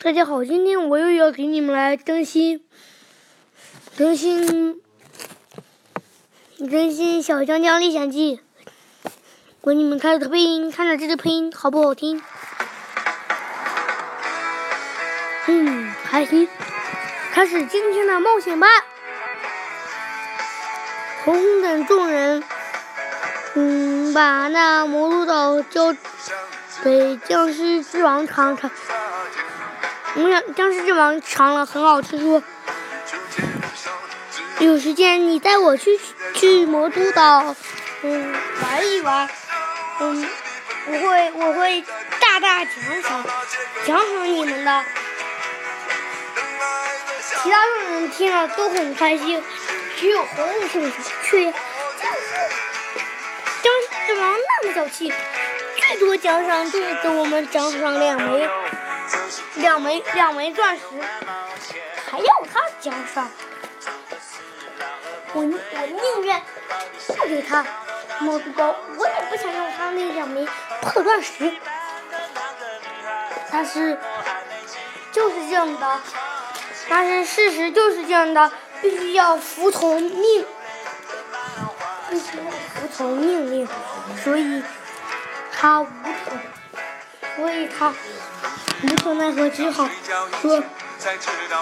大家好，今天我又要给你们来更新更新更新《小江江历险记》，给你们开的配音，看着这个配音好不好听？嗯，还行。开始今天的冒险吧！红红等众人，嗯，把那魔都岛交给僵尸之王尝尝。我想僵尸之王尝了很好吃，说有时间你带我去去魔都岛，嗯，玩一玩，嗯，我会我会大大奖赏奖赏你们的。其他众人听了都很开心，只有红红却却僵尸之王那么小气，最多奖赏就是给我们奖赏两枚。两枚两枚钻石，还要他奖赏？我我宁愿不给他魔术包，我也不想要他那两枚破钻石。但是就是这样的，但是事实就是这样的，必须要服从命，必须要服从命令，所以他无从，所以他。无可奈何，只好说：“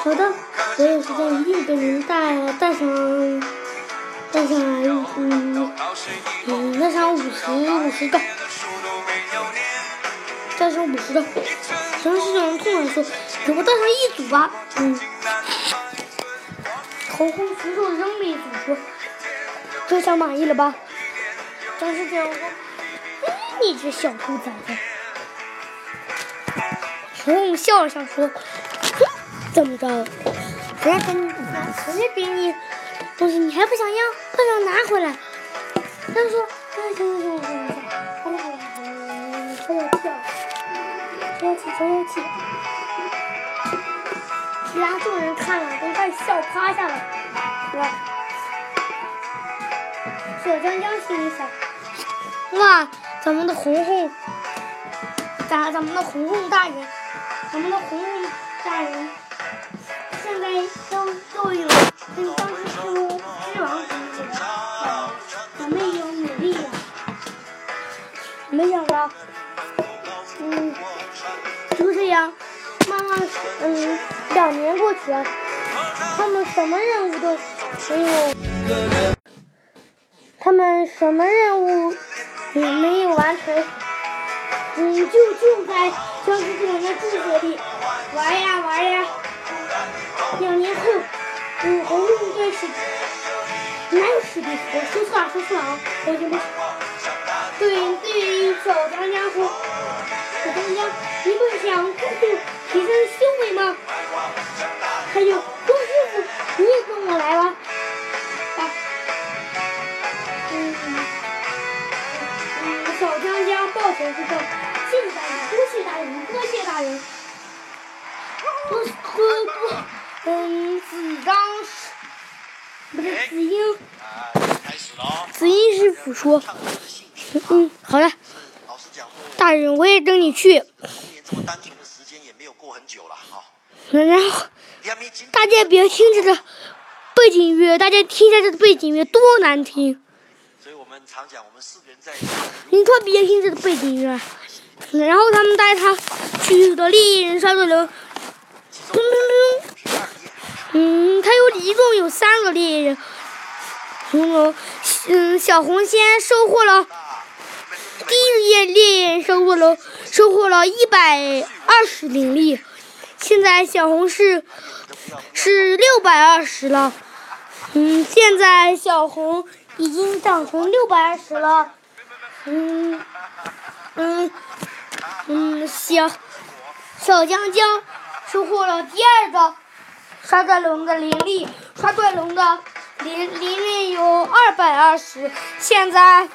好的，我有时间一定给您带带上带上嗯嗯带上五十五十个，带上五十个。”僵尸人突然说：“给我带上一组吧。”嗯，红红随手扔了一组，说：“这下满意了吧？”僵尸人说：“哎，你这小兔崽子！”红红笑了笑说：“哼，怎么着？人家给你，人家给你东西，你还不想要？快点拿回来！”他说：“行行行行行行，好了好了，嗯，消消气，消消气，消消气。”其他众人看了都快笑趴下了，哇！小江江心里想：“哇，咱们的红红，咱咱们的红红大人。”咱们的红红大人现在都都有跟僵尸之王之王比了，咱们也有努力呀。没想到，嗯，就这样，慢慢嗯，两年过去了，他们什么任务都没有，他们什么任务也没有完成，嗯，就就在。僵尸之王的住所里玩呀玩呀，两年后，嗯，红红对史，哪有史蒂夫？说错了，说错了啊！同学们，对对小江江说，小江江，你不是想快速提升修为吗？还有，不不不，嗯，子刚不是子英。子婴师傅说，嗯，好了。大人，我也跟你去。然后，大家别听这个背景乐，大家听一下这个背景乐多难听。你可别听这个背景乐。然后他们带他去的猎人杀队龙，咚咚咚，嗯，他有一共有三个猎人，红龙，嗯，小红先收获了第一页猎人收获了收获了一百二十灵力，现在小红是是六百二十了，嗯，现在小红已经长成六百二十了，嗯，嗯。嗯，小小江江收获了第二个刷钻龙的灵力，刷钻龙的灵灵力有二百二十。现在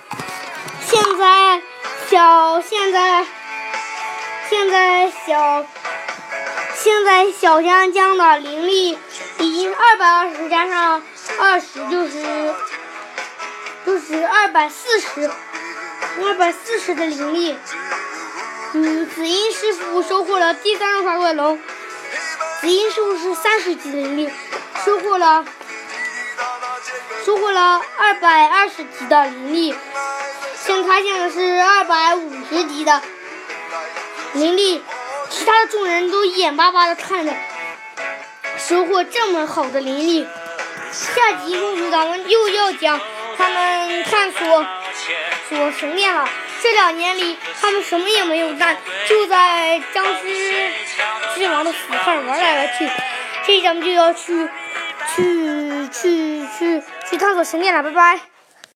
现在小现在现在小现在小江江的灵力已经二百二十加上二十就是就是二百四十，二百四十的灵力。嗯，紫英师傅收获了第三个刷怪龙，紫英师傅是三十级灵力，收获了收获了二百二十级的灵力。现他现在是二百五十级的灵力，其他的众人都眼巴巴的看着收获这么好的灵力。下集中咱们又要讲他们探索所神殿了。这两年里，他们什么也没有干，就在僵尸之王的府上玩来玩去。这咱们就要去去去去去探索神殿了，拜拜。